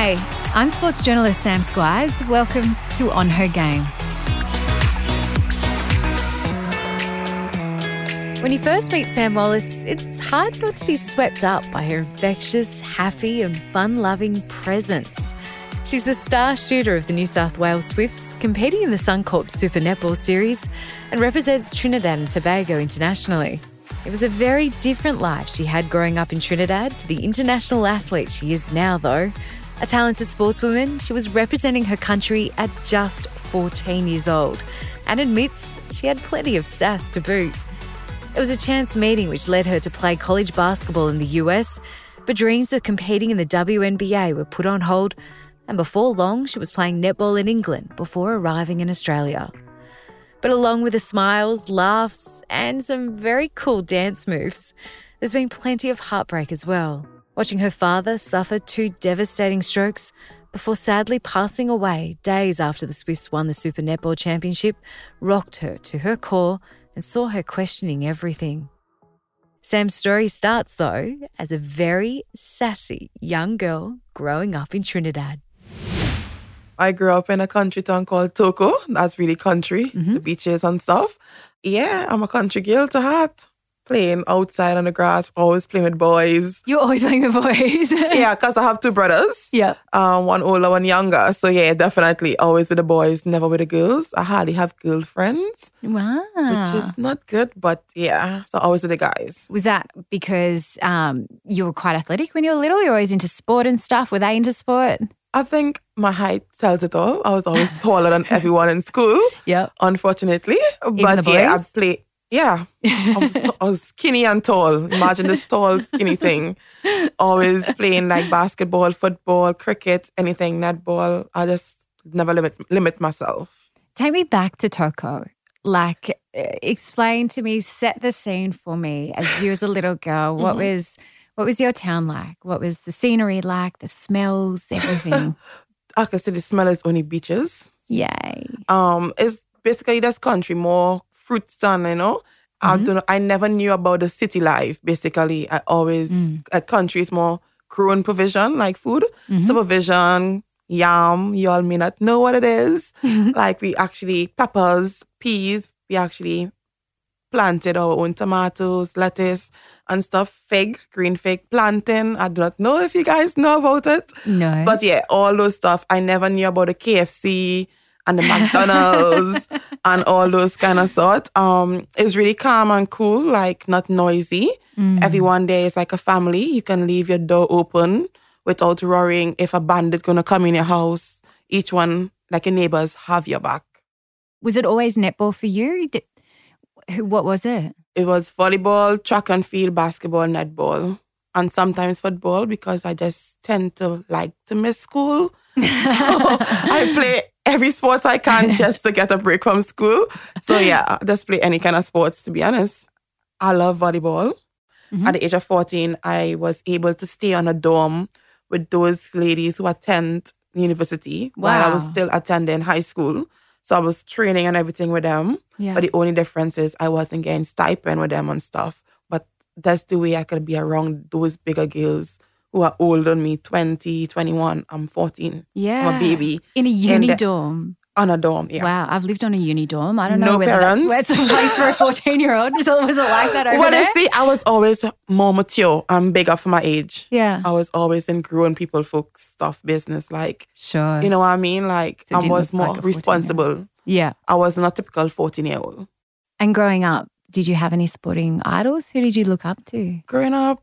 Hey, I'm sports journalist Sam Squiers. Welcome to On Her Game. When you first meet Sam Wallace, it's hard not to be swept up by her infectious, happy, and fun loving presence. She's the star shooter of the New South Wales Swifts, competing in the Suncorp Super Netball Series, and represents Trinidad and Tobago internationally. It was a very different life she had growing up in Trinidad to the international athlete she is now, though. A talented sportswoman, she was representing her country at just 14 years old and admits she had plenty of sass to boot. It was a chance meeting which led her to play college basketball in the US, but dreams of competing in the WNBA were put on hold, and before long, she was playing netball in England before arriving in Australia. But along with the smiles, laughs, and some very cool dance moves, there's been plenty of heartbreak as well watching her father suffer two devastating strokes before sadly passing away days after the Swifts won the Super Netball Championship, rocked her to her core and saw her questioning everything. Sam's story starts, though, as a very sassy young girl growing up in Trinidad. I grew up in a country town called Toco. That's really country, mm-hmm. the beaches and stuff. Yeah, I'm a country girl to heart playing outside on the grass, always playing with boys. You're always playing with boys. yeah, because I have two brothers. Yeah. Um, one older, one younger. So yeah, definitely always with the boys, never with the girls. I hardly have girlfriends. Wow. Which is not good, but yeah. So always with the guys. Was that because um, you were quite athletic when you were little? You're always into sport and stuff. Were they into sport? I think my height tells it all. I was always taller than everyone in school. Yeah. Unfortunately. Even but yeah, I play yeah, I was, I was, skinny and tall. Imagine this tall, skinny thing. Always playing like basketball, football, cricket, anything, netball. I just never limit limit myself. Take me back to Toco. Like, explain to me, set the scene for me as you as a little girl. What mm-hmm. was what was your town like? What was the scenery like? The smells, everything. I can say the smell is only beaches. Yay. Um, it's basically this country more fruits on, you know. Mm-hmm. I don't know. I never knew about the city life. Basically, I always mm. at country is more grown provision, like food, mm-hmm. supervision, yam. You all may not know what it is. like we actually peppers, peas. We actually planted our own tomatoes, lettuce, and stuff. Fig, green fig, planting. I do not know if you guys know about it. No. But yeah, all those stuff. I never knew about the KFC and the McDonald's and all those kind of sort. Um, it's really calm and cool, like not noisy. Mm. Everyone there is like a family. You can leave your door open without worrying if a bandit gonna come in your house. Each one, like your neighbors, have your back. Was it always netball for you? What was it? It was volleyball, track and field, basketball, netball, and sometimes football because I just tend to like to miss school. So I play every sports I can just to get a break from school. So yeah, just play any kind of sports to be honest. I love volleyball. Mm-hmm. At the age of 14, I was able to stay on a dorm with those ladies who attend university wow. while I was still attending high school. So I was training and everything with them. Yeah. But the only difference is I wasn't getting stipend with them and stuff. But that's the way I could be around those bigger girls who are older than me 20, 21. I'm 14. Yeah. I'm a baby. In a uh, uni dorm. On a dorm, yeah. Wow, I've lived on a uni dorm. I don't know no whether parents. that's, that's a place for a 14 year old. Was it like that over well, there? see, I was always more mature and bigger for my age. Yeah. I was always in grown people folk stuff business. Like, sure. You know what I mean? Like, so I was more like responsible. Yeah. I was not typical 14 year old. And growing up, did you have any sporting idols? Who did you look up to? Growing up,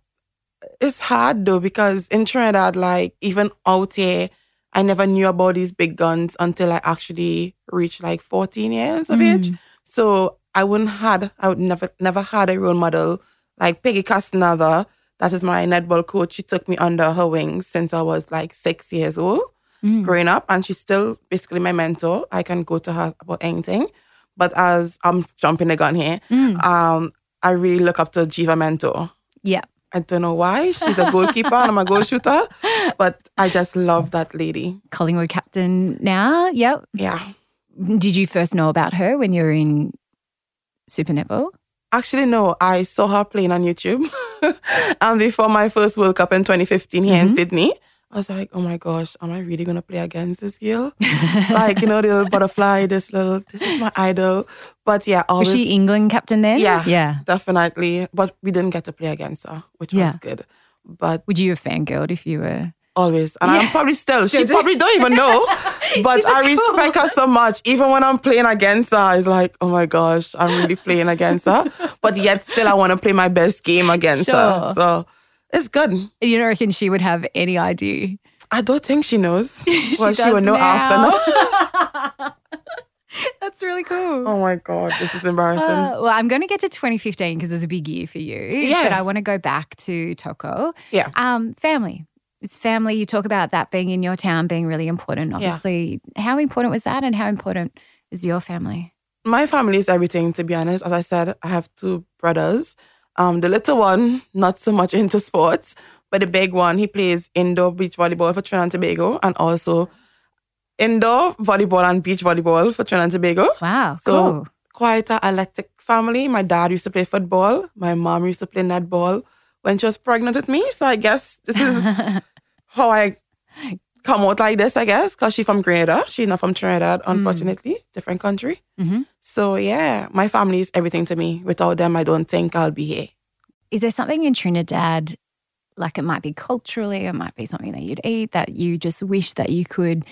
it's hard though because in Trinidad, like even out here, I never knew about these big guns until I actually reached like 14 years of mm. age. So I wouldn't had I would never never had a role model like Peggy Castaneda. That is my netball coach. She took me under her wings since I was like six years old, mm. growing up, and she's still basically my mentor. I can go to her about anything. But as I'm jumping the gun here, mm. um, I really look up to Geva Mentor. Yeah. I don't know why. She's a goalkeeper and I'm a goal shooter, but I just love that lady. Collingwood captain now. Yep. Yeah. Did you first know about her when you were in Super Netball? Actually, no. I saw her playing on YouTube. and before my first World Cup in 2015 here mm-hmm. in Sydney, I was like, oh my gosh, am I really gonna play against this girl? like, you know, the little butterfly, this little, this is my idol. But yeah, always, Was she England captain then? Yeah. Yeah. definitely. But we didn't get to play against her, which Yeah. was good. But Would you have fangirled if you were? always, and Yeah. I'm probably still. Still she do. probably don't even know. But I cool. respect her so much. Even when I'm playing against her, it's like, oh my gosh, I'm really playing against her. But yet, still, I want to play my best game against her. Sure. So it's good. You don't reckon she would have any idea? I don't think she knows. well, she, will know after now. now. That's really cool. oh my god, this is embarrassing. Uh, well, I'm going to get to 2015 because it's a big year for you. Yeah. But I want to go back to Toco. yeah. Um, family. It's family. You talk about that being in your town being really important. Obviously, how important was that, and how important is your family? My family is everything, to be honest. As I said, I have two brothers. Um, the little one, not so much into sports, but the big one, he plays indoor beach volleyball for Trinidad and Tobago and also indoor volleyball and beach volleyball for Trinidad and Tobago. Wow, So cool. quite an athletic family. My dad used to play football. My mom used to play netball when she was pregnant with me. So I guess this is how I come out like this, I guess, because she's from Grenada. She's not from Trinidad, unfortunately, different country. hmm So yeah, my family is everything to me. Without them, I don't think I'll be here. Is there something in Trinidad, like it might be culturally, it might be something that you'd eat that you just wish that you could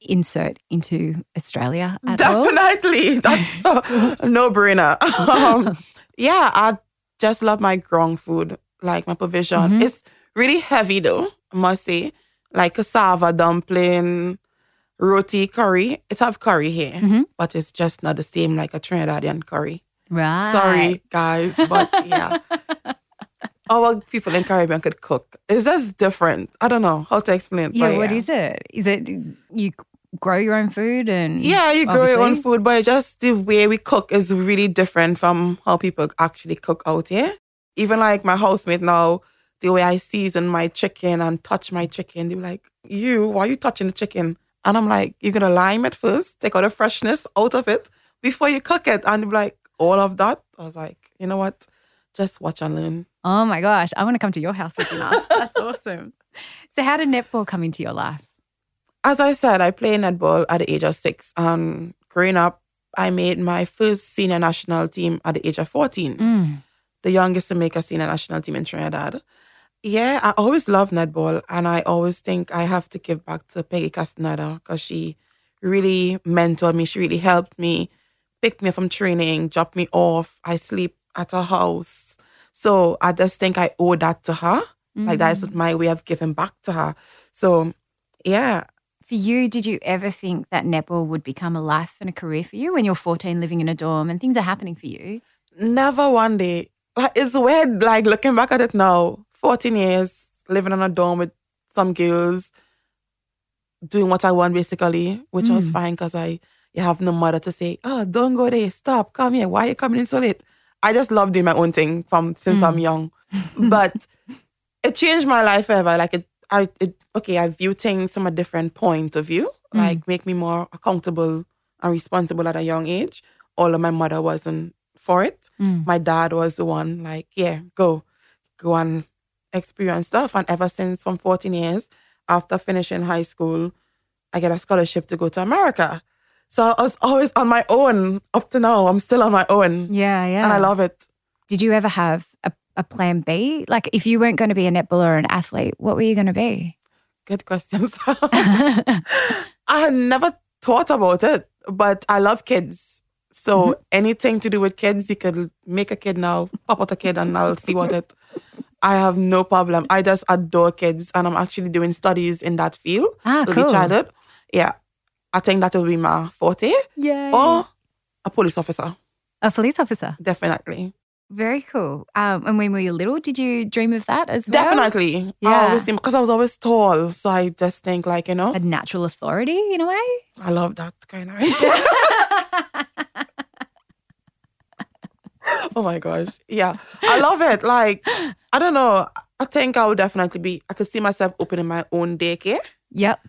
insert into Australia at all? Definitely, that's a no-brainer. um, yeah, I just love my ground food, like my provision. Mhm. It's really heavy though, I must say. Like cassava dumpling, roti curry. It have curry here, Mhm. but it's just not the same like a Trinidadian curry. Right. Sorry, guys, but yeah. Our people in Caribbean could cook. It's just different. I don't know how to explain it. Yeah, but what is it? Is it you grow your own food and Yeah, you grow your own food, but just the way we cook is really different from how people actually cook out here. Even like my housemate now, the way I season my chicken and touch my chicken, they're like, You, why are you touching the chicken? And I'm like, You're gonna lime it first, take all the freshness out of it before you cook it. And they're like, All of that. I was like, You know what? Just watch and learn. Oh my gosh, I want to come to your house for dinner. That's awesome. So how did netball come into your life? As I said, I played netball at the age of six. And growing up, I made my first senior national team at the age of 14. Mm. the youngest to make a senior national team in Trinidad. Yeah, I always love netball, and I always think I have to give back to Peggy Castaneda because she really mentored me. She really helped me, picked me up from training, dropped me off. I sleep at her house. So I just think I owe that to her. Like that is mm. my way of giving back to her. So yeah, For you, did you ever think that netball would become a life and a career for you when you're 14 living in a dorm and things are happening for you? never one day. Like it's weird, like looking back at it now, 14 years living in a dorm with some girls, doing what I want basically, which was Mm. fine because I you have no mother to say, oh, don't go there, stop, come here. Why are you coming in so late? I just love doing my own thing from since I'm young. but it changed my life forever. Like it I it okay, I view things from a different point of view, like make me more accountable and responsible at a young age. Although my mother wasn't for it Mm. my dad was the one like, yeah, go, go and experience stuff. And ever since from 14 years after finishing high school, I get a scholarship to go to America. So I was always on my own up to now. I'm still on my own. Yeah, yeah. And I love it. Did you ever have a, a plan B? Like if you weren't going to be a netballer or an athlete, what were you going to be? Good questions. I had never thought about it, but I love kids. So mm-hmm. anything to do with kids, you could make a kid now, pop out a kid, and I'll see what it. I have no problem. I just adore kids, and I'm actually doing studies in that field, ah, cool. childhood. Yeah, I think that will be my forte, Yeah. or a police officer, a police officer. definitely, Very cool. Um, and when we were little, did you dream of that as well? definitely. I Yeah. always because I was always tall, so I just think like you know, A natural authority in a way. I love that kind of. Oh my gosh. Yeah. I love it. Like, I don't know. I think I would definitely be, I could see myself opening my own daycare yep.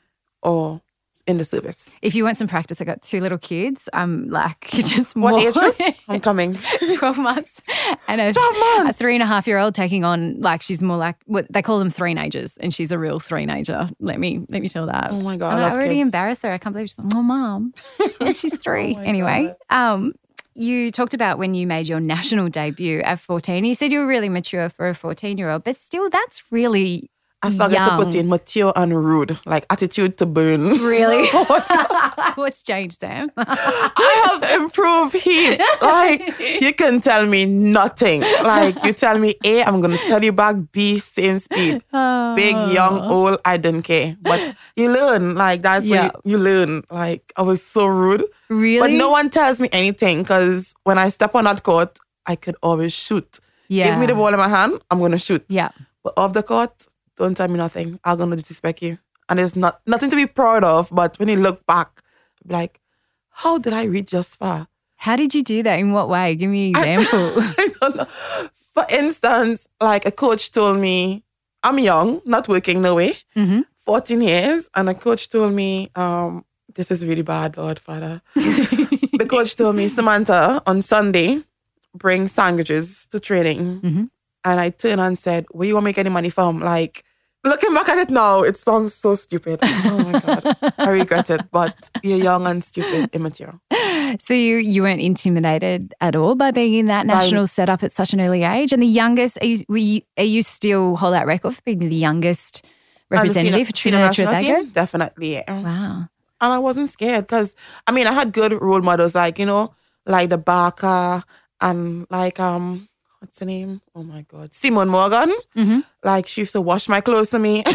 or in the service. If you want some practice, I got two little kids. I'm like just What more age? I'm coming. 12 months and a, 12 months? a three and a half year old taking on like she's more like what they call them three-nagers and she's a real three-nager let me let me tell that Oh my God, I I, already kids. embarrassed her I can't believe she's like oh mom And she's three. my anyway um you talked about when you made your national debut at 14 you said you were really mature for a 14 year old but still that's really I forgot young. to put in mature and rude, like attitude to burn. really what's changed sam I have improved heaps. Like you can tell me nothing. Like you tell me A, I'm gonna tell you back B, same speed. Big, young, ah. old, I don't care. But you learn. Like that's Yeah. what you, you learn. Like I was so rude. Really But no one tells me anything because when I step on that court, I could always shoot. yeah Give me the ball in my hand, I'm gonna shoot. yeah But off the court, don't tell me nothing. I'm gonna disrespect you. And it's not nothing to be proud of, but when you look back, like, how did I reach just far? how did you do that in what way give me an example I don't know. For instance, like a coach told me, I'm young, not working no way, hmm 14 years, and a coach told me, um, this is really bad, Lord Father. the coach told me, Samantha, on Sunday, bring sandwiches to training. Mhm. And I turned and said, Where you want to make any money from? Like, looking back at it now, it sounds so stupid. Oh my God. I regret it, but you're young and stupid, immature. So you you weren't intimidated at all by being in that By- national setup at such an early age, and the youngest. Are you, were you, are you still hold that record for being the youngest And the senior- representative for Trinidad national Tobago? Definitely, yeah. Wow. And I wasn't scared because, I mean, I had good role models like, you know, like the Barker and like, um, what's the name? Oh my God. Simone Morgan. hmm Like she used to wash my clothes for me. so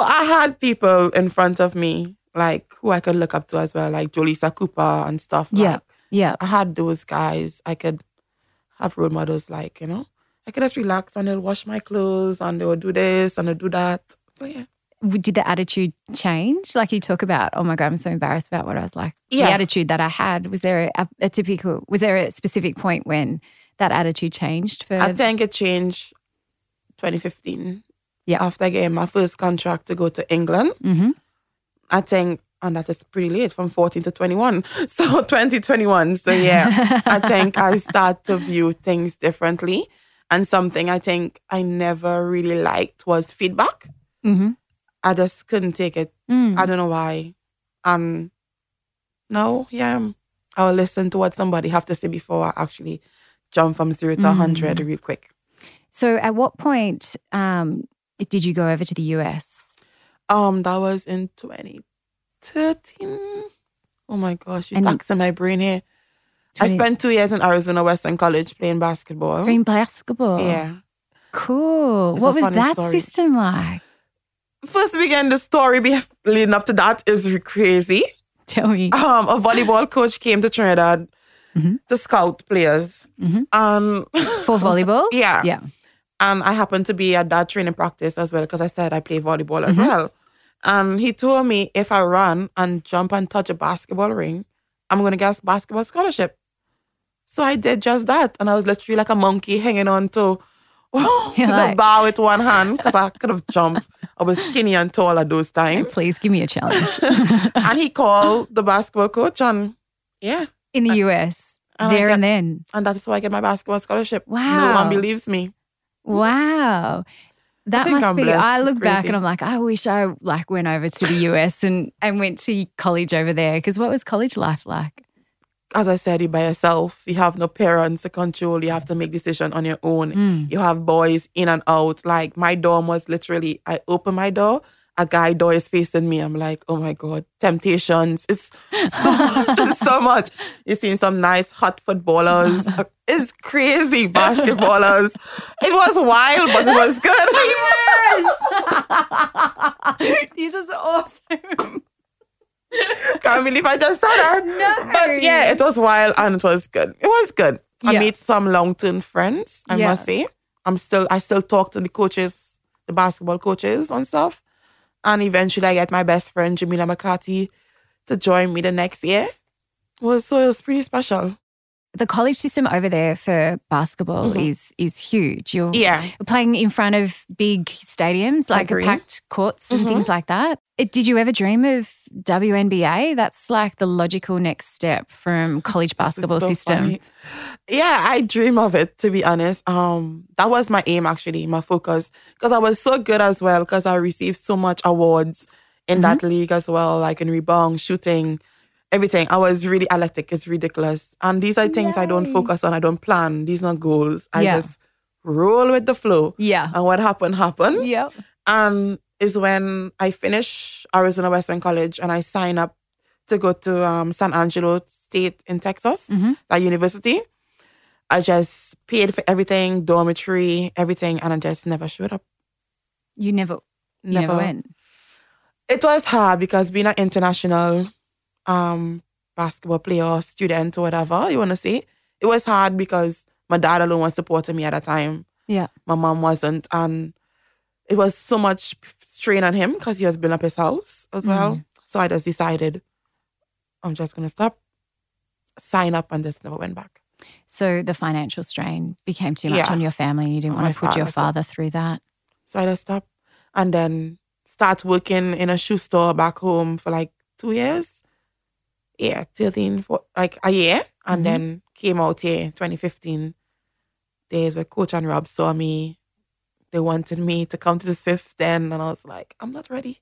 I had people in front of me, like who I could look up to as well, like Jolisa Cooper and stuff. Yeah. Like, Yeah. I had those guys. I could have role models like, you know, I could just relax and they'll wash my clothes and they'll do this and they'll do that. So yeah. Did the attitude change? Like you talk about, oh my god, I'm so embarrassed about what I was like. Yeah. The attitude that I had was there a, a typical? Was there a specific point when that attitude changed for? I think it changed 2015. Yeah. After getting my first contract to go to England. hmm I think, and that is pretty late from 14 to 21. So 2021. So yeah, I think I start to view things differently. And something I think I never really liked was feedback. hmm I just couldn't take it. Mm. I don't know why. And now, yeah, I'll listen to what somebody have to say before I actually jump from zero to 100 real quick. So, at what point um, did you go over to the US? Um, that was in 2013. Oh my gosh, you're taxing my brain here. I spent two years in Arizona Western College playing basketball. Playing basketball. Yeah. Cool. It's what was that story. system like? First begin the story leading up to that is crazy. Tell me. Um, a volleyball coach came to Trinidad Mhm. to scout players. Mhm. Um, For volleyball? yeah. Yeah. And I happened to be at that training practice as well because I said I play volleyball as Mhm. well. And he told me if I run and jump and touch a basketball ring, I'm going to get a basketball scholarship. So I did just that. And I was literally like a monkey hanging on to You're the bar with one hand because I could have jumped. I was skinny and tall at those times. Please give me a challenge. and he called the basketball coach and yeah. In the US, and there get- and then. And that's why I get my basketball scholarship. Wow. No one believes me. Wow. That must I'm be. blessed. I look back and I'm like, I wish I like went over to the US and and went to college over there. Because what was college life like? As I said, you're by yourself. You have no parents to control. You have to make decision on your own. Mm. You have boys in and out. Like my dorm was literally, I open my door, a guy door is facing me. I'm like, oh my God, temptations. It's so much. It's so much. You're seeing some nice hot footballers. It's crazy basketballers. It was wild, but it was good. Yes. this is awesome. Can't believe I just said that. No. But yeah, it was wild and it was good. It was good. I Yeah. made some long term friends, I Yeah. must say. I'm still I still talk to the coaches, the basketball coaches and stuff. And eventually I get my best friend Jamila McCarthy to join me the next year. It was so it was pretty special. The college system over there for basketball mm-hmm. is is huge. You're, Yeah. playing in front of big stadiums, like packed courts and mm-hmm. things like that. It, did you ever dream of WNBA? That's like the logical next step from college basketball so system. funny. Yeah, I dream of it to be honest. Um, that was my aim actually, my focus, because I was so good as well. Because I received so much awards in that mm-hmm. league as well, like in rebound, shooting, everything. I was really athletic. It's ridiculous, and these are things I don't focus on. I don't plan. These are goals. I Yeah. just roll with the flow, Yeah. and what happened happened. Yep. And is when I finish Arizona Western College and I sign up to go to um, San Angelo State in Texas, Mhm. that university. I just paid for everything, dormitory, everything, and I just never showed up. You never, you never went. It was hard because being an international um, basketball player, or student, or whatever you want to say, it was hard because my dad alone was supporting me at that time. Yeah. My mom wasn't. And it was so much strain on him because he was building up his house as well. Mm. So I just decided I'm just going to stop, sign up, and just never went back. So the financial strain became too much Yeah. on your family and you didn't On want to put your father, so- father through that. So I just stopped and then start working in a shoe store back home for like two years. Yeah, 13, for like a year. And Mhm. then came out here 2015 days where Coach and Rob saw me. They wanted me to come to the Swift then. And I was like, I'm not ready.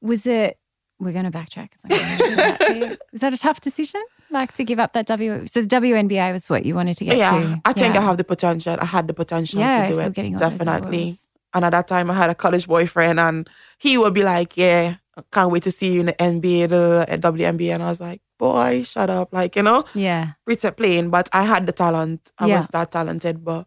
Was it, we're going to backtrack. That. Was that a tough decision? Like to give up that W? So the WNBA was what you wanted to get yeah, to? I think Yeah. I have the potential. I had the potential yeah, to do it. Definitely. And at that time, I had a college boyfriend, and he would be like, "Yeah, I can't wait to see you in the NBA, the WNBA." And I was like, "Boy, shut up!" Like you know, Yeah. pretty plain. But I had the talent. I Yeah. was that talented, but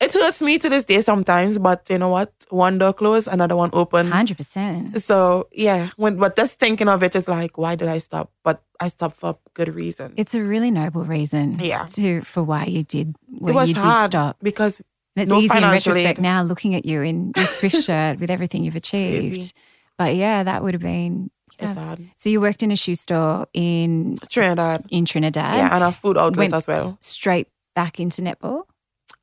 it hurts me to this day sometimes. But you know what? One door closed, another one open. 100%. So yeah, when but just thinking of it is like, why did I stop? But I stopped for good reason. It's a really noble reason Yeah. to for why you did was you did stop. because And it's no easy in retrospect aid. now looking at you in your Swift shirt with everything you've achieved. But yeah, that would have been yeah. So you worked in a shoe store in Trinidad, in Trinidad, yeah, and a food outlet as well. straight back into netball.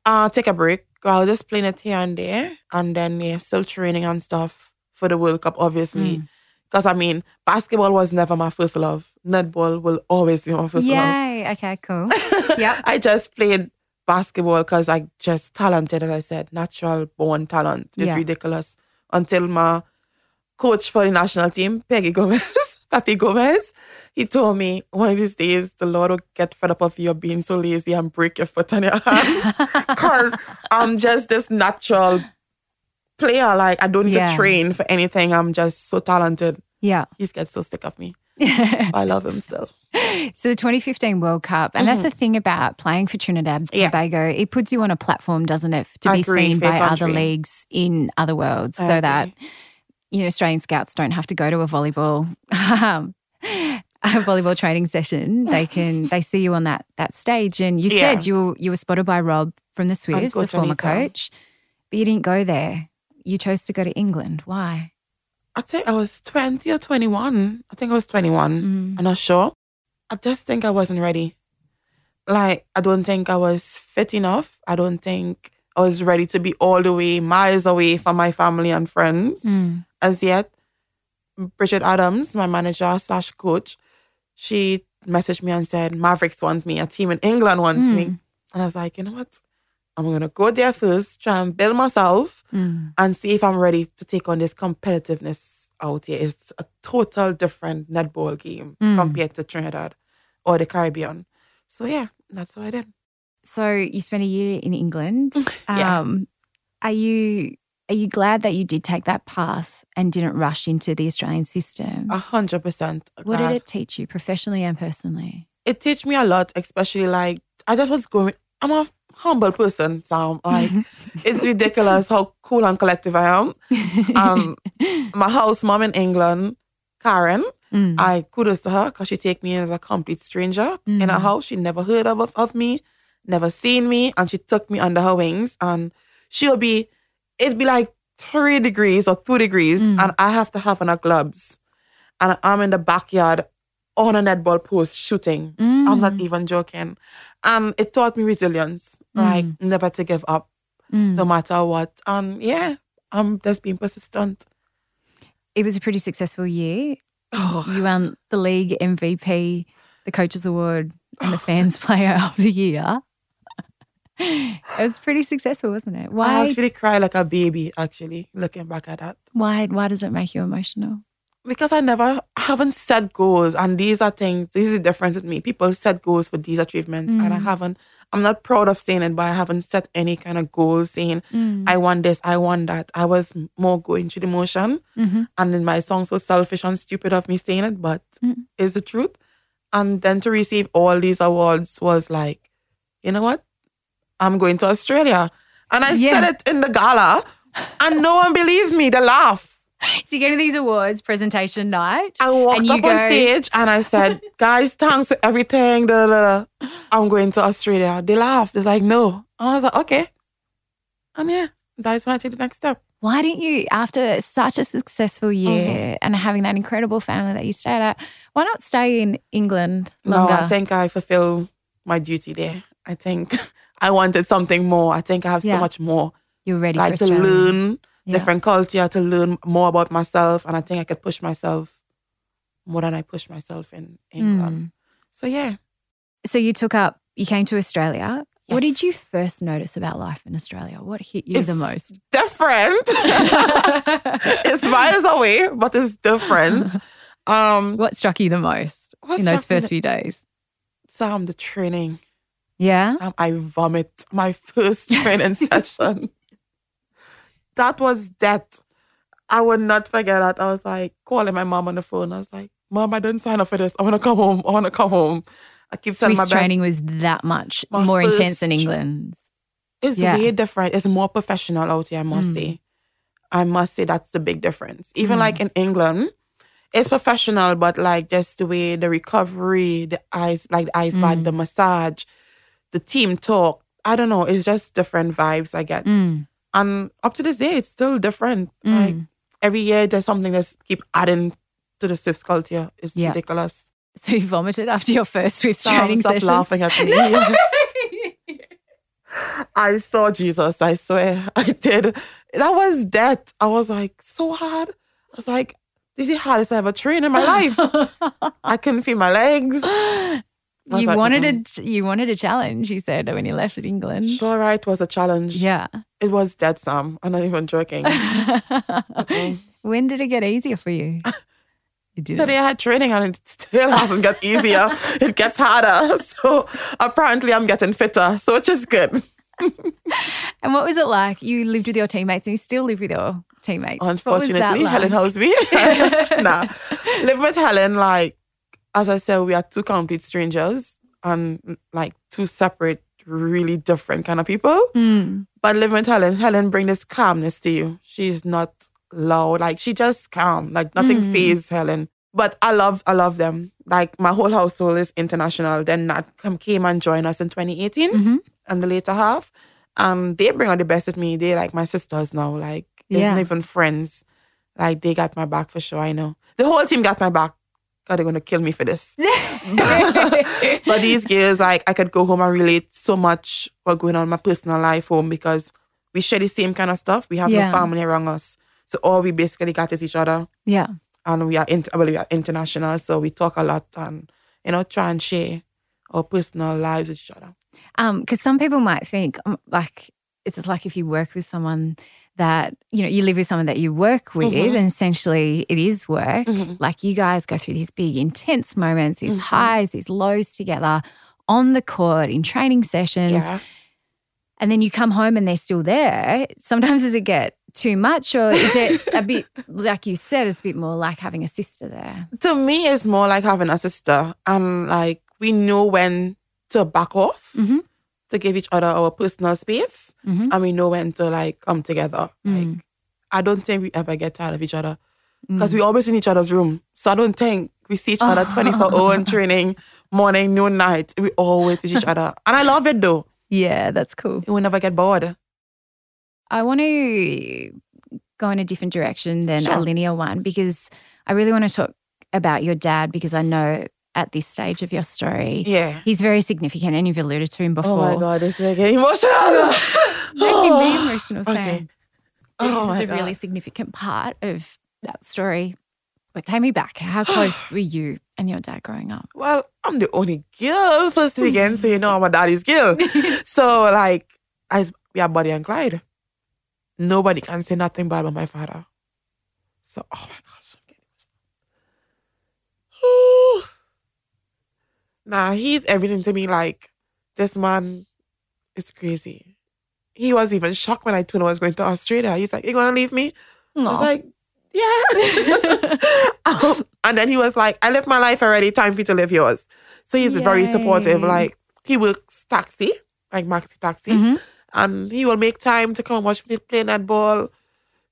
uh take a break. I was just playing it here and there, and then yeah, still training and stuff for the World Cup, obviously. Mm. Because I mean, basketball was never my first love. Netball will always be my first love. Yay! Okay, cool. yeah. I just played basketball because I just talented, as I said, natural born talent. It's Yeah. ridiculous. Until my coach for the national team, Peggy Gomez, Papi Gomez, he told me one of these days the Lord will get fed up of you being so lazy and break your foot on your hand. Because I'm just this natural player. Like I don't need Yeah. to train for anything. I'm just so talented. yeah. He gets so sick of me. I love him still. So the 2015 World Cup, and that's the thing about playing for Trinidad and Mm-hmm. Yeah. Tobago. It puts you on a platform, doesn't it, to be Agree, seen by other leagues in other worlds, I so that agree. You know Australian scouts don't have to go to a volleyball um, a volleyball training session. They can they see you on that that stage. And you Yeah. said you were, you were spotted by Rob from the Swifts, the former coach, but you didn't go there. You chose to go to England. Why? I think I was 20 or 21. I think I was 21. Mm. I'm not sure. I just think I wasn't ready. Like, I don't think I was fit enough. I don't think I was ready to be all the way miles away from my family and friends Mm. As yet. Bridget Adams, my manager slash coach, she messaged me and said, Mavericks want me. A team in England wants me. Mm. And I was like, you know what? I'm going to go there first, try and build myself Mm. and see if I'm ready to take on this competitiveness out here. It's a total different netball game Mm. compared to Trinidad or the Caribbean. So yeah, that's what I did. So you spent a year in England. Yeah. Um, are you are you glad that you did take that path and didn't rush into the Australian system? A hundred percent. what did it teach you professionally and personally? It teach me a lot, especially like I just was going. I'm a humble person, so I'm like it's ridiculous how cool and collective I am. Um, my house mom in England, Karen, Mm. I kudos to her because she take me as a complete stranger in her Mm. house. She never heard of, of me, never seen me, and she took me under her wings. And she'll be, it'd be like three degrees or two degrees, Mm. and I have to have on her gloves. And I'm in the backyard on a netball post shooting. I'm not Mm. even joking. And it taught me resilience, like never to give up, Mm. no matter what. And yeah, I'm just being persistent. It was a pretty successful year. Oh, You won the league MVP, the Coaches Award, and the Fans Player of the Year. It was pretty successful, wasn't it? I Why? actually cry like a baby, actually, looking back at that. Why? Why does it make you emotional? Because I never I haven't set goals and these are things this is the difference with me. People set goals for these achievements and I Mm. haven't I'm not proud of saying it, but I haven't set any kind of goals saying Mm. I want this, I want that. I was more going through the motion. Mhm. And then my song so selfish and stupid of me saying it, but Mm. it's the truth. And then to receive all these awards was like, you know what? I'm going to Australia. And I Yeah. said it in the gala, and no one believed me. They laugh. So you go to these awards presentation night. I walked And you up on stage and I said, guys, thanks for everything. I'm going to Australia. They laughed. It's like, no. I was like, okay. And yeah, that's when I take the next step. Why didn't you, after such a successful year mm-hmm. and having that incredible family that you stayed at, why not stay in England longer? No, I think I fulfill my duty there. I think I wanted something more. I think I have Yeah. so much more. You're ready like for to Australia. learn Yeah. different culture, to learn more about myself. And I think I could push myself more than I push myself in England. Mm. So yeah. So you took up, you came to Australia. What did you first notice about life in Australia? What hit you the most? Different. it's miles away, but it's different. Um what struck you the most in those first the- few days? Sam, the training. Yeah. Sam, I vomit my first training session. That was death. I would not forget that. I was like calling my mom on the phone. I was like, Mom, I didn't sign up for this. I want to come home. I want to come home. I keep telling my best. training was that much My more intense than England's. It's Yeah. way different. It's more professional out here, I must Mm. say. I must say that's the big difference. Even Mm. like in England, it's professional, but like just the way the recovery, the ice, like the ice bath, Mm. the massage, the team talk. I don't know. It's just different vibes I get. Mm, And up to this day, it's still different. Like mm. every year, there's something that's keep adding to the Swift culture. It's Yeah. ridiculous. So you vomited after your first Swiss Stop, training stop session? laughing at me. I saw Jesus. I swear I did. That was death. I was like so hard. I was like, this is the hardest I ever trained in my life. I couldn't feel my legs. You like, wanted mm-mm. a you wanted a challenge. You said when you left England. Sure, right. It was a challenge. Yeah. It was dead, Sam. I'm not even joking. When did it get easier for you? It did. Today I had training and it still hasn't got easier. it gets harder. So apparently I'm getting fitter. So which is good. And what was it like? You lived with your teammates and you still live with your teammates. What was that Unfortunately, like? Helen Housby. nah. Live with Helen, like, as I said, we are two complete strangers and like two separate, really different kind of people. Mm, But living with Helen, Helen bring this calmness to you. She's not loud. Like she just calm. Like nothing Mm. phase Helen. But I love I love them. Like my whole household is international. Then Nat came and joined us in 2018 mhm. and the later half. And they bring out the best with me. They like my sisters now. Like Yeah. not even friends. Like they got my back for sure. I know. The whole team got my back. God, they're gonna kill me for this. but these girls, like I could go home and relate so much what going on in my personal life home because we share the same kind of stuff. We have Yeah. no family around us. So all we basically got is each other. yeah. And we are int- well, we are international, so we talk a lot and you know, try and share our personal lives with each other. Um, because some people might think, um, like, it's like if you work with someone that, you know, you live with someone that you work with, Mhm. and essentially it is work. Mhm. Like, you guys go through these big, intense moments, these Mhm. highs, these lows together on the court, in training sessions. Yeah. And then you come home and they're still there. Sometimes does it get too much, or is it a bit, like you said, it's a bit more like having a sister there? To me, it's more like having a sister, and like we know when to back off Mhm. To give each other our personal space, Mhm. and we know when to like come together. Like Mm. I don't think we ever get tired of each other because Mm. we always in each other's room. So I don't think we see each other 24 hour training, morning, noon, night. We always with each other. And I love it though. Yeah, that's cool. We never get bored. I want to go in a different direction than a linear one because I really want to talk about your dad because I know at this stage of your story. Yeah. He's very significant, and you've alluded to him before. Oh my God, this is getting emotional. Making me emotional, Sam. Okay. This Oh is my a really significant part of that story. But take me back. How close were you and your dad growing up? Well, I'm the only girl first to begin, so you know I'm a daddy's girl. so like, I we are Buddy and Clyde. Nobody can say nothing bad about my father. So, oh my gosh, I'm getting. Nah, he's everything to me. Like, this man is crazy. He was even shocked when I told him I was going to Australia. He's like, "You gonna leave me?" I was like, yeah. um, and then he was like, I lived my life already. Time for you to live yours. So he's very supportive. Like he works taxi, like maxi taxi, Mhm. and he will make time to come and watch me play netball.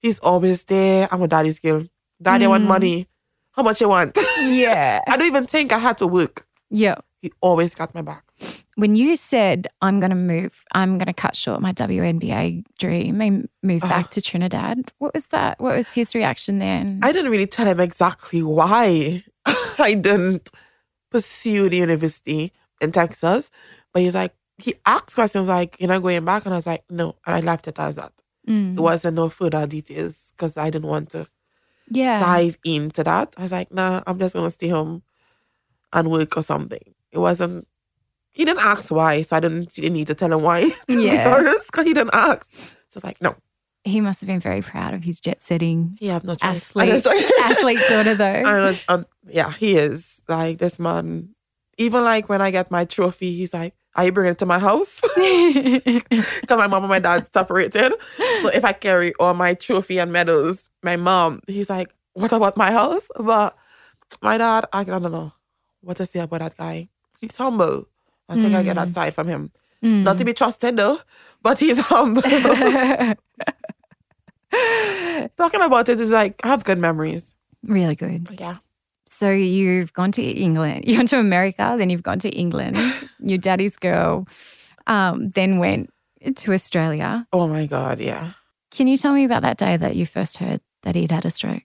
He's always there. I'm a daddy's girl. Daddy, I want Mm. money. How much you want? Yeah. I don't even think I had to work. Yeah. He always got my back. When you said, I'm going to move, I'm going to cut short my WNBA dream and move back to Trinidad, what was that? What was his reaction then? I didn't really tell him exactly why I didn't pursue the university in Texas. But he's like, he asked questions like, You're not going back? And I was like, No. And I left it as that. Mm. There wasn't no further details because I didn't want to yeah. dive into that. I was like, Nah, I'm just going to stay home and work or something. It wasn't, he didn't ask why. So I didn't see the need to tell him why, to Yeah. be honest, because he didn't ask. So it's like, No, He must have been very proud of his jet setting he have no choice. I athlete, athlete daughter, though. And, um, yeah, he is. Like this man, even like when I get my trophy, he's like, Are you bringing it to my house? Because my mom and my dad separated. So if I carry all my trophy and medals, my mom, he's like, What about my house? But my dad, I, I don't know what to say about that guy. He's humble. I think I get that side from him. Mm. Not to be trusted though, but he's humble. Talking about it is like, I have good memories. really good. Yeah. So you've gone to England, You went to America, then you've gone to England. Your daddy's girl um, then went to Australia. Oh my God, yeah. Can you tell me about that day that you first heard that he'd had a stroke?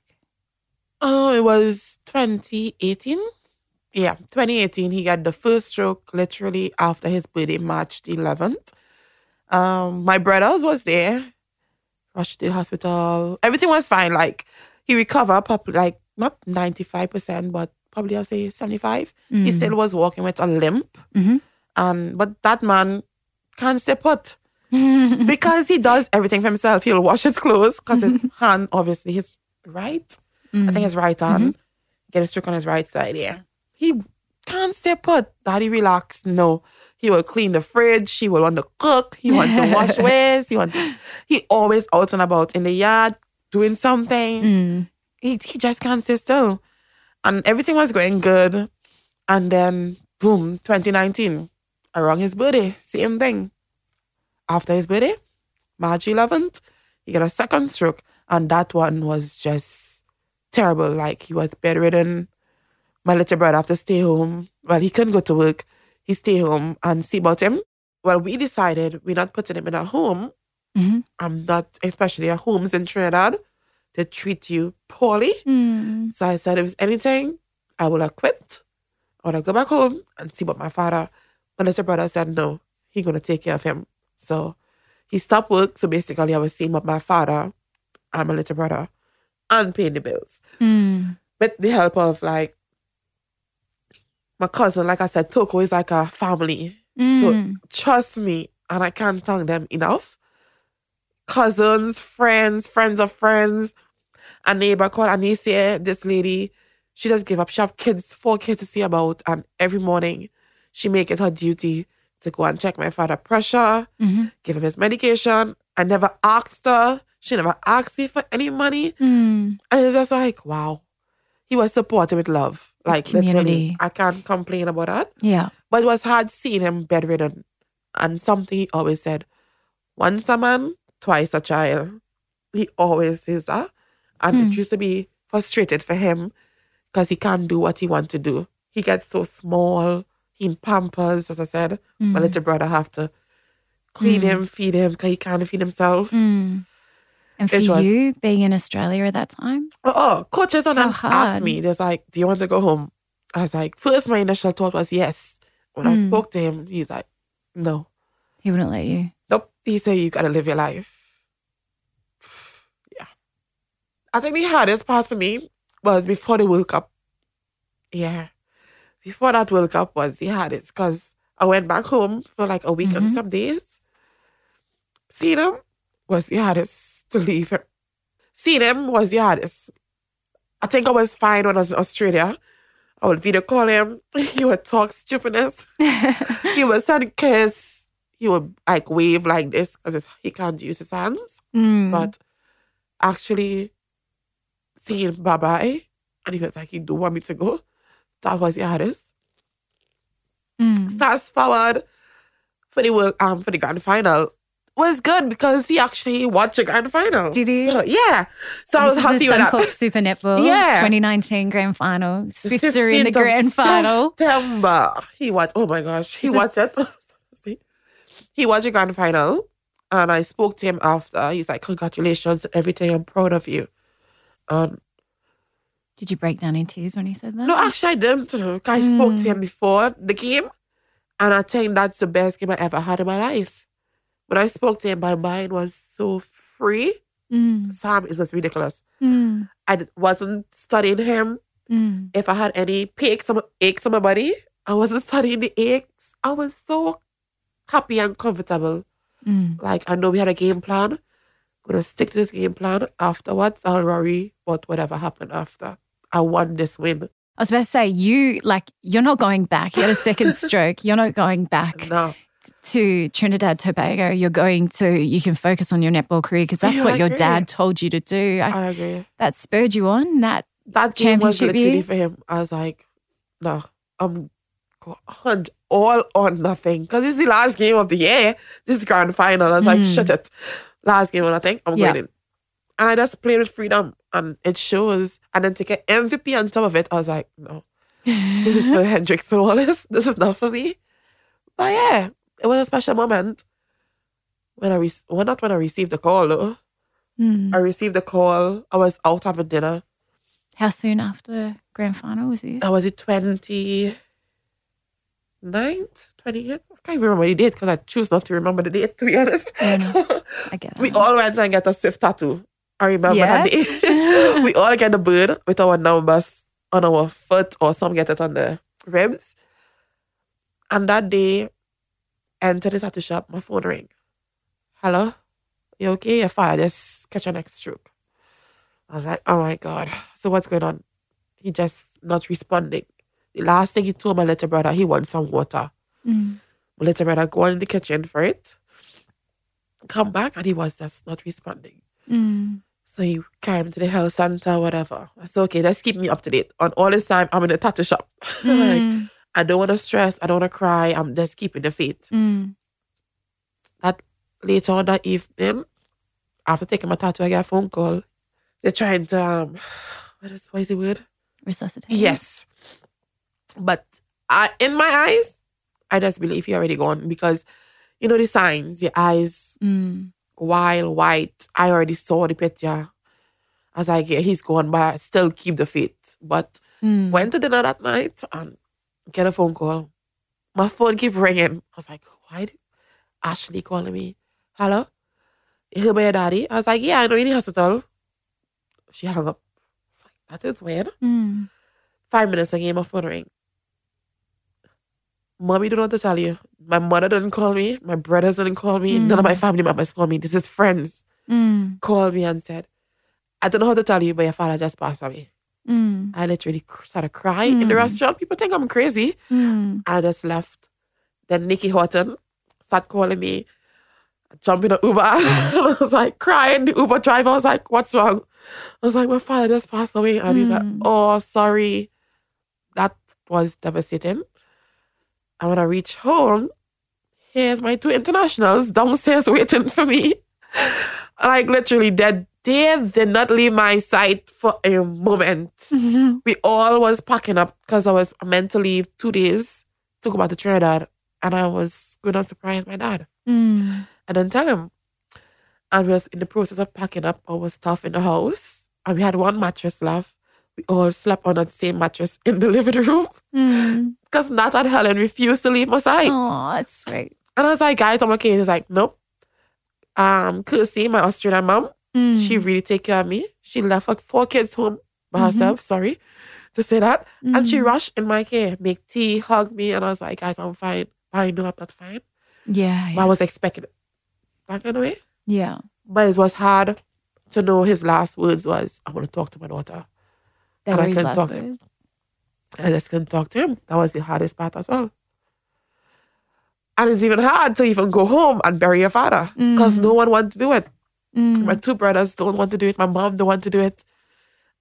Oh, it was 2018. Yeah, 2018. He got the first stroke literally after his birthday, March the 11th. Um, my brothers was there, rushed to the hospital. Everything was fine. Like he recovered, probably like not 95%, but probably I'll say 75. He Mm. still was walking with a limp. Mhm. And but that man can't stay put because he does everything for himself. He'll wash his clothes because his hand, obviously, his right, I think his right hand, get a stroke on his right side. Yeah, he can't stay put. Daddy, relax. No, he will clean the fridge. He will want to cook. He want to wash wares. He want. To, he always out and about in the yard doing something. Mm. He he just can't stay still, and everything was going good, and then boom, 2019, around his birthday, same thing. After his birthday, March 11th, he got a second stroke, and that one was just terrible. Like he was bedridden. My little brother have to stay home. Well, he couldn't go to work. He stay home and see about him. Well, we decided we're not putting him in a home. Mhm. I'm not, especially at homes in Trinidad. They treat you poorly. Mm. So I said, if it's anything, I will have quit. I will go back home and see what my father. My little brother said, no, he gonna take care of him. So he stopped work. So basically, I was seeing what my father and my little brother and paying the bills. Mm. With the help of like my cousin, like I said, Toco is like a family. So Mm. trust me, and I can't thank them enough. Cousins, friends, friends of friends, a neighbor called Anicia, this lady, she just gave up. She have kids, four kids to see about, and every morning she make it her duty to go and check my father pressure, Mhm. give him his medication. I never asked her. She never asked me for any money. Mm. And it's just like, wow. He was supported with love. Like literally, community. I can't complain about that. Yeah. But it was hard seeing him bedridden. And something he always said, once a man, twice a child. He always says that. And Hmm. it used to be frustrated for him because he can't do what he wants to do. He gets so small. He in pampers, as I said. My Mm. little brother have to clean Hmm. him, feed him because he can't feed himself. Mm. And for was- you, being in Australia at that time? Oh, oh coaches and How them asked me, there's like, do you want to go home? I was like, first my initial thought was yes. When I mm. spoke to him, he's like, no. He wouldn't let you. Nope. He said you gotta live your life. Yeah. I think the hardest part for me was before the World Cup. Yeah. Before that World Cup was the hardest because I went back home for like a week and mm-hmm. some days. Seeing him was the hardest to leave him. Seeing him was the hardest. I think I was fine when I was in Australia. I would video call him. He would talk stupidness. he would send kiss. He would like wave like this because he can't use his hands. Mm. But actually seeing bye bye, and he was like, "You do want me to go?" That was the hardest. Mm. Fast forward for the world, um, for the grand final was good because he actually watched the grand final. Did he? So, yeah. So I was happy a with that. Suncorp Super Netball Yeah. 2019 Grand Final. Swifts are in the 15th of Grand Final. September. He watched. Oh my gosh, he Is watched it. See? he watched the grand final, and I spoke to him after. He's like, "Congratulations, and everything. I'm proud of you." Um, Did you break down in tears when he said that? no, actually, I didn't. I spoke to Mm. him before the game, and I think that's the best game I ever had in my life. When I spoke to him, my mind was so free. Mm. Sam, it was ridiculous. Mm. I wasn't studying him. Mm. if I had any aches on, my- aches on my body, I wasn't studying the aches. I was so happy and comfortable. Mm. Like I know we had a game plan. I'm gonna stick to this game plan. Afterwards, I'll worry about whatever happened after. I won this win. I was about to say, you like you're not going back. You had a second stroke. You're not going back No, to Trinidad Tobago. You're going to. You can focus on your netball career because that's Yeah, what I your agree. dad told you to do. I, I agree. that spurred you on. That That game was literally for him. I was like, no, I'm all or nothing because it's the last game of the year. This is grand final. I was like, Mm. shut it. Last game, I think I'm going in. And I just played with freedom, and it shows. And then to get MVP on top of it, I was like, no, this is for Hendricks and Wallace. This is not for me. But yeah, it was a special moment when I re- well, not when I received the call though. Mm. I received the call. I was out having dinner. How soon after grand final was this? I was it 29th, 28th? I can't even remember the date because I choose not to remember the date, to be honest. I get that. we all went and get a Swift tattoo. I remember Yeah? that day. we all get a bird with our numbers on our foot, or some get it on the ribs. And that day, enter the tattoo shop, my phone ring. Hello? You okay? You're fine. Just catch your next stroke. I was like, oh my God. So what's going on? He just not responding. The last thing he told my little brother, he wants some water. Mm. My little brother go in the kitchen for it. Come back and he was just not responding. Mm. So he came to the health center, whatever. I said, okay, let's keep me up to date. On all this time, I'm in the tattoo shop. like, Mm. I don't want to stress. I don't want to cry. I'm just keeping the faith. Mm. That later on that evening, after taking my tattoo, I get a phone call. They're trying to um, what is what is the word? Resuscitate. Yes, but I, in my eyes, I just believe he already gone because you know the signs. Your eyes Mm. wild white. I already saw the picture. I was like, yeah, he's gone, but I still keep the faith. But Mm. went to dinner that night and get a phone call. My phone keep ringing. I was like, why did Ashley calling me? Hello? You about your daddy? I was like, yeah, I know you're in the hospital. She hung up. I was like, that is weird. Mm. Five minutes again, my phone ring. Mommy don't know what to tell you. My mother didn't call me. My brothers didn't call me. None of my Mm. family members called me. This is friends Mm. called me and said, I don't know how to tell you, but your father just passed away. Mm. I literally started crying in the Mm. restaurant. People think I'm crazy. Mm. I just left. Then Nikki Horton started calling me, jumping an Uber. and I was like crying. The Uber driver was like, What's wrong? I was like, My father just passed away. And he's like, Mm. Oh, sorry. That was devastating. And when I reach home, here's my two internationals downstairs waiting for me. Like literally, that they did not leave my sight for a moment Mhm. we all was packing up because I was meant to leave two days to go back to Trinidad, and I was going to surprise my dad. Mm. I didn't tell him, and we was in the process of packing up our stuff in the house, and we had one mattress left, we all slept on the same mattress in the living room Mm. because Nat and Helen refused to leave my side. Oh, that's sweet. And I was like, guys, I'm okay. He was like, nope. Um, Kirsty, my Australian mom, Mm. she really take care of me. She left her four kids home by Mhm. herself. Sorry to say that. And she Mm. rushed in my care, make tea, hug me. And I was like, guys, I'm fine. I know I'm not fine. Yeah. But I was expecting it. Back in a way. yeah. But it was hard to know his last words was, I want to talk to my daughter. They And I couldn't talk to him. words. I just couldn't talk to him. That was the hardest part as well. And it's even hard to even go home and bury your father because Mm. no one wants to do it. Mm. My two brothers don't want to do it. My mom don't want to do it.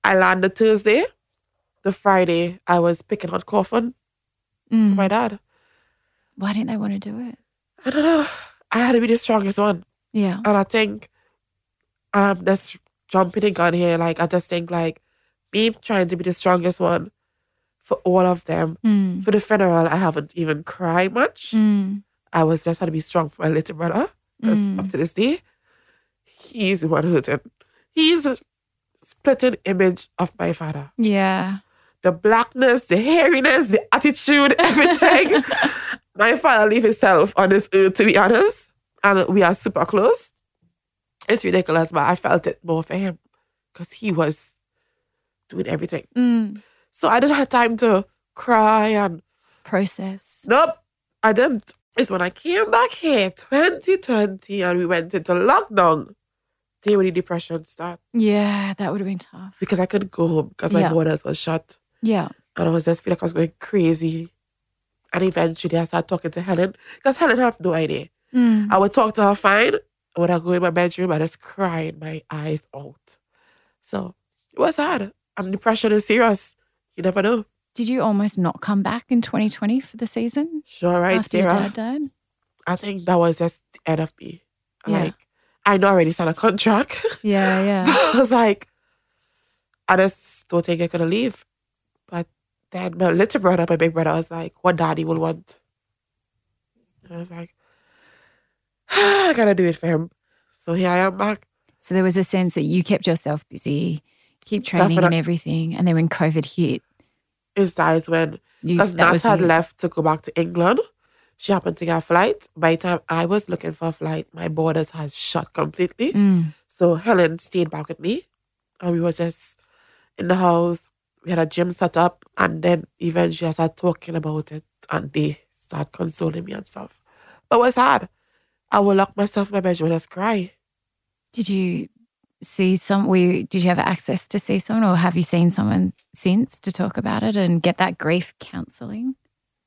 I landed Thursday. The Friday, I was picking out coffin for Mm. my dad. Why didn't they want to do it? I don't know. I had to be the strongest one. Yeah. And I think, and I'm just jumping the gun here. Like, I just think, like, me trying to be the strongest one for all of them. Mm. For the funeral, I haven't even cried much. Mm. I was just had to be strong for my little brother. Because Mm. up to this day, he's the one hurting. He's a splitting image of my father. Yeah. The blackness, the hairiness, the attitude, everything. my father leave himself on this earth, to be honest. And we are super close. It's ridiculous, but I felt it more for him because he was doing everything. Mm. So I didn't have time to cry and Process. Nope, I didn't. It's when I came back here, 2020, and we went into lockdown. Day when the depression started Yeah, that would have been tough. because I couldn't go home because my Yeah. borders was shut. Yeah. And I was just feel like I was going crazy. And eventually I started talking to Helen because Helen have no idea. Mm. I would talk to her fine. When I go in my bedroom, I just crying my eyes out. So it was hard. And depression is serious. You never know. Did you almost not come back in 2020 for the season Sure, right, after your dad died? I think that was just the end of me. Yeah. Like, I know I already signed a contract. Yeah, yeah. I was like, I just don't think I could leave. But then my little brother, my big brother, was like, what daddy will want? And I was like, I gotta do it for him. So here I am back. So there was a sense that you kept yourself busy, keep training and Definite- everything, and then when COVID hit, It's times when, you because that Nat was had it. left to go back to England. She happened to get a flight. By the time I was looking for a flight, my borders had shut completely. Mm. So Helen stayed back with me, and we were just in the house. We had a gym set up, and then eventually I started talking about it, and they started consoling me and stuff. But it was hard. I would lock myself in my bedroom and just cry. Did you see some? Were you, did you have access to see someone, or have you seen someone since to talk about it and get that grief counselling?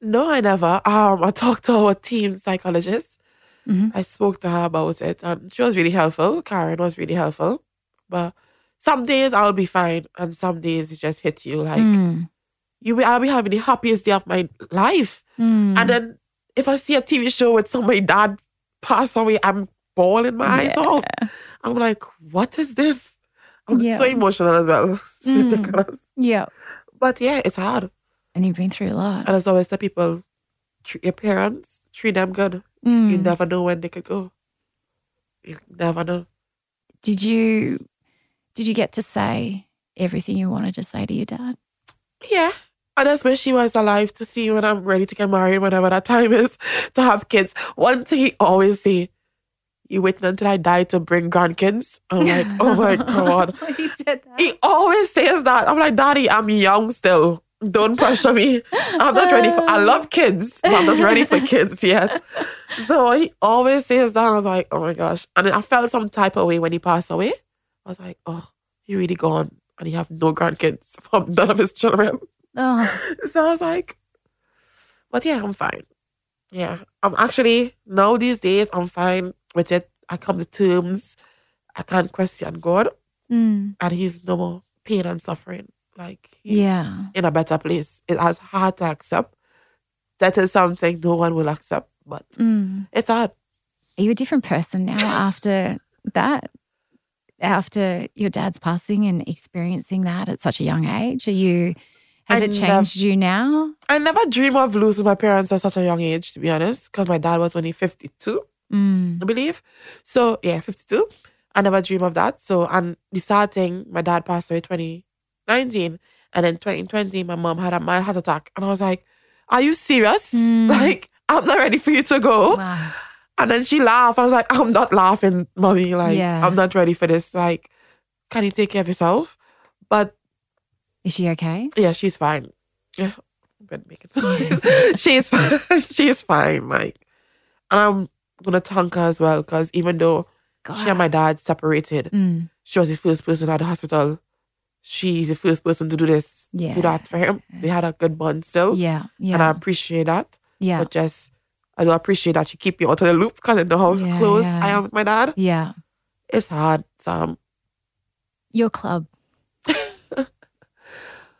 No, I never. Um, I talked to our team psychologist. Mhm. I spoke to her about it, and she was really helpful. Karen was really helpful. But some days I'll be fine, and some days it just hits you like Mm. you. will- I'll be having the happiest day of my life. Mm. And then if I see a TV show with somebody dad pass away, I'm bawling my eyes out. I'm like, what is this? I'm Yeah. so emotional as well. Mm. ridiculous. yeah, But yeah, it's hard. And you've been through a lot. And as always tell people, treat your parents, treat them good. You Mm. never know when they could go. You never know. Did you did you get to say everything you wanted to say to your dad? Yeah. I just wish he was alive to see when I'm ready to get married, whenever that time is, to have kids. One thing he always say, you wait until I die to bring grandkids. I'm like, oh my God. he said that. He always says that. I'm like, Daddy, I'm young still. Don't pressure me. I'm not ready for I love kids, but I'm not ready for kids yet. So he always says that. I was like, oh my gosh. And I felt some type of way when he passed away. I was like, oh, he really gone. And he have no grandkids from none of his children. Oh, So I was like, but yeah, I'm fine. Yeah. I'm actually now these days I'm fine with it. I come to terms. I can't question God. mm. And he's no more pain and suffering. Like he's yeah. in a better place. It has hard to accept. That is something no one will accept, but Mm. it's hard. Are you a different person now after that? After your dad's passing and experiencing that at such a young age, are you? Has I it nev- changed you now? I never dream of losing my parents at such a young age, to be honest, because my dad was only 52. Mm. I believe. So yeah, 52. I never dream of that. So and the sad thing, my dad passed away 2019. And then 2020, my mom had a mad heart attack. And I was like, Are you serious? Mm. Like, I'm not ready for you to go. Wow. And then she laughed. I was like, I'm not laughing, mommy. Like, Yeah. I'm not ready for this. Like, can you take care of yourself? But Is she okay? yeah, she's fine. Yeah, better make it. she's fine. she's fine. Like, and I'm gonna thank her as well because even though she and my dad separated, Mm. she was the first person at the hospital. She's the first person to do this, Yeah. do that for him. They had a good bond still, Yeah. Yeah. and I appreciate that. yeah. But just, I do appreciate that she keep me out of the loop because in the house Yeah, close yeah. I am with my dad. yeah. It's hard. So Your club.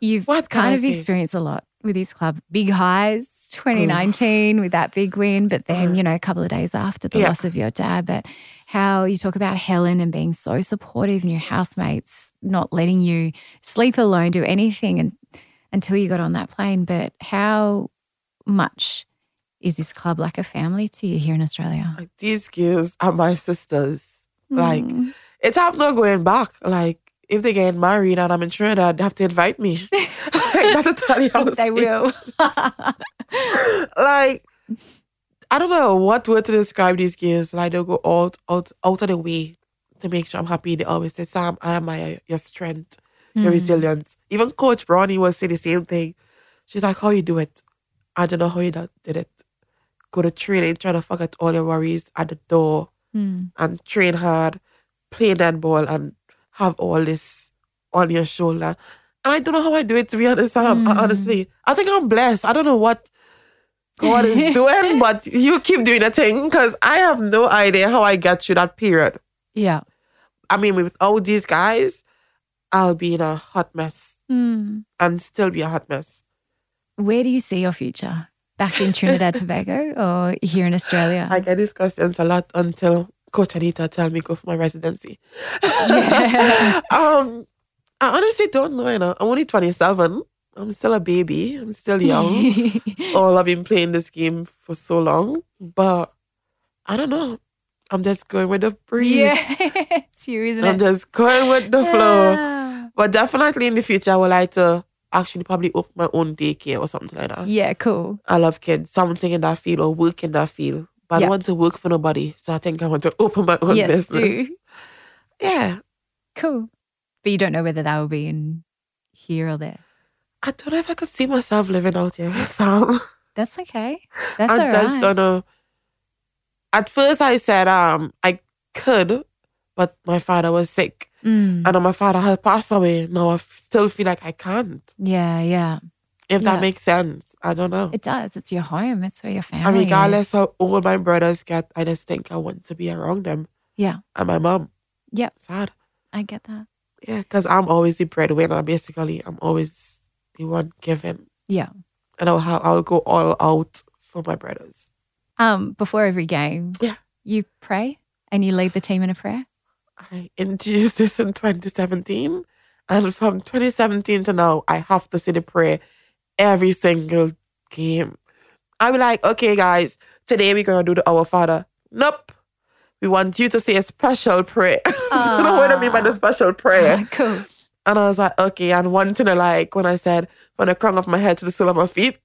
You've What kind of experienced a lot with this club. Big highs, 2019 with that big win, but then, you know, a couple of days after the Yeah. loss of your dad. But how you talk about Helen and being so supportive and your housemates not letting you sleep alone, do anything and, until you got on that plane. But how much is this club like a family to you here in Australia? like these girls are my sisters. Like Mm. it's have not going back. Like if they get married and I'm in Trinidad, they have to invite me. like, that's you how they will. like I don't know what word to describe these girls. Like they'll go out out out of the way to make sure I'm happy. They always say, Sam, I am my your strength, your Mm. resilience. Even Coach Brownie will say the same thing. She's like, How you do it? I don't know how you did it. Go to training, try to forget all your worries at the door Mm. and train hard, play netball and have all this on your shoulder. And I don't know how I do it to be honest. Sam. Mm. Honestly, I think I'm blessed. I don't know what God is doing, but you keep doing the thing because I have no idea how I get through that period. Yeah. I mean, with all these guys, I'll be in a hot mess Mm. and still be a hot mess. Where do you see your future? Back in Trinidad Tobago or here in Australia? I get these questions a lot until Coach Anita tell me go for my residency. Yeah. um, I honestly don't know. You know, I'm only 27. I'm still a baby. I'm still young. All I've been playing this game for so long, but I don't know. I'm just going with the breeze. yeah, it's you, isn't I'm it? just going with the flow. But definitely in the future, I would like to actually probably open my own daycare or something like that. Yeah, cool. I love kids, something in that field or work in that field. But I don't want to work for nobody. So I think I want to open my own yes, business. do. Yeah. Cool. But you don't know whether that will be in here or there. I don't know if I could see myself living out here, Sam. That's okay. That's I all just right. don't know. At first I said um I could, but my father was sick. Mm. And my father had passed away. Now I f- still feel like I can't. Yeah, yeah. If Yeah. that makes sense. I don't know. It does. It's your home. It's where your family and regardless is. how old my brothers get, I just think I want to be around them. Yeah. And my mom. Yep. Sad. I get that. Yeah, because I'm always the breadwinner, basically. I'm always the one giving. Yeah. And I'll, I'll go all out for my brothers. Um, before every game, Yeah. you pray and you lead the team in a prayer. I introduced this in 2017. And from 2017 to now, I have to say the prayer every single game. I'll be like, okay, guys, today we're going to do the Our Father. Nope. We want you to say a special prayer. I don't know what I mean by the special prayer. Cool. And I was like, okay. And one thing I like when I said, from the crown of my head to the sole of my feet,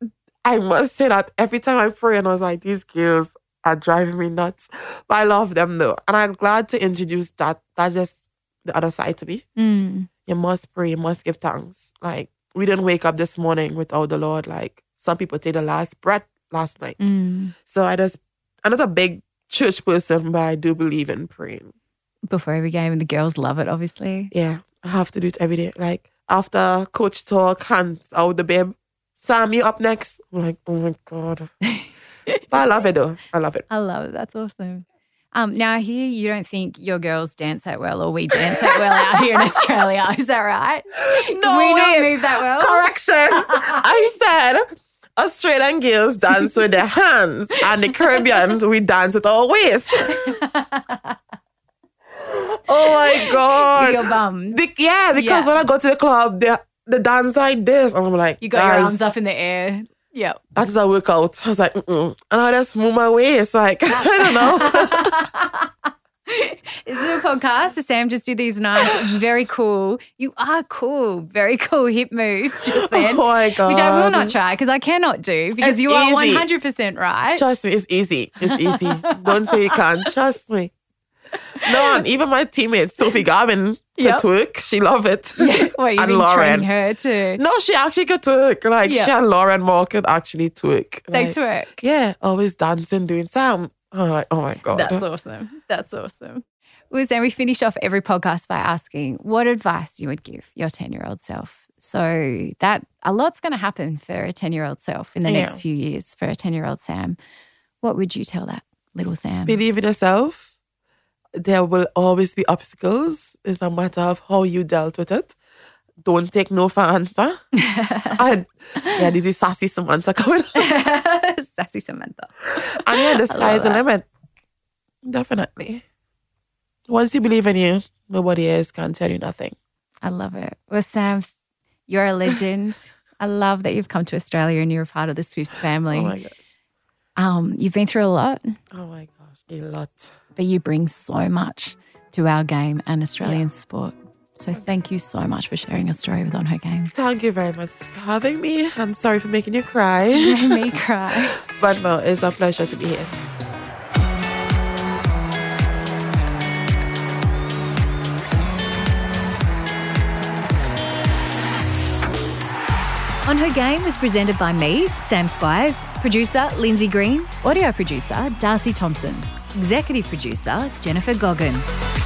I must say that every time I pray. And I was like, these girls are driving me nuts. But I love them though. And I'm glad to introduce that. That's just the other side to me. Mm. You must pray, you must give thanks. Like, we didn't wake up this morning without the Lord. Like, some people take the last breath last night. Mm. So I just, I'm not a big church person, but I do believe in praying. Before every game, and the girls love it, obviously. Yeah, I have to do it every day. Like after coach talk, hands out the bib. Sam, you up next. I'm like, oh my God. but I love it though. I love it. I love it. That's awesome. Um, now, I hear you don't think your girls dance that well, or we dance that well out here in Australia. Is that right? No, we don't move that well. Correction. I said Australian girls dance with their hands and the Caribbeans, we dance with our waist. Oh my God. With your bums. Be- yeah, because Yeah. when I go to the club, they the dance like this. And I'm like, You got your arms up in the air. Yep. That is a workout. I was like, Mm-mm. and I just move my waist. Like, I don't know. This is a podcast. So Sam just did these nice, very cool. You are cool, very cool hip moves just oh then. Oh my god. Which I will not try because I cannot do because It's you are one hundred percent right. Trust me, it's easy. It's easy. Don't say you can't. Trust me. No, even my teammate Sophie Garbin Yep. could twerk. She love it. yeah, well, you've and been Lauren. training her too. No, she actually could twerk. Like Yeah. she and Lauren Moore could actually twerk. They Like, twerk. Yeah, always dancing, doing some. Oh, like, oh my god. That's awesome. That's awesome. Well, then we finish off every podcast by asking what advice you would give your 10 year old self. So, that a lot's going to happen for a 10 year old self in the Yeah. next few years for a 10 year old Sam. What would you tell that little Sam? Believe in yourself. There will always be obstacles. It's a matter of how you dealt with it. Don't take no for answer. and yeah, this is sassy Samantha coming. Sassy Samantha. And yeah, the sky is the limit. Definitely. Once you believe in you, nobody else can tell you nothing. I love it. Well, Sam, you're a legend. I love that you've come to Australia and you're a part of the Swifts family. Oh my gosh. um, you've been through a lot, Oh my gosh. A lot. But you bring so much to our game and Australian sport. So thank you so much for sharing your story with On Her Game. Thank you very much for having me. I'm sorry for making you cry. Made me cry. but no, it's a pleasure to be here. On Her Game was presented by me, Sam Squiers, producer Lindsay Green, audio producer Darcy Thompson, executive producer Jennifer Goggin.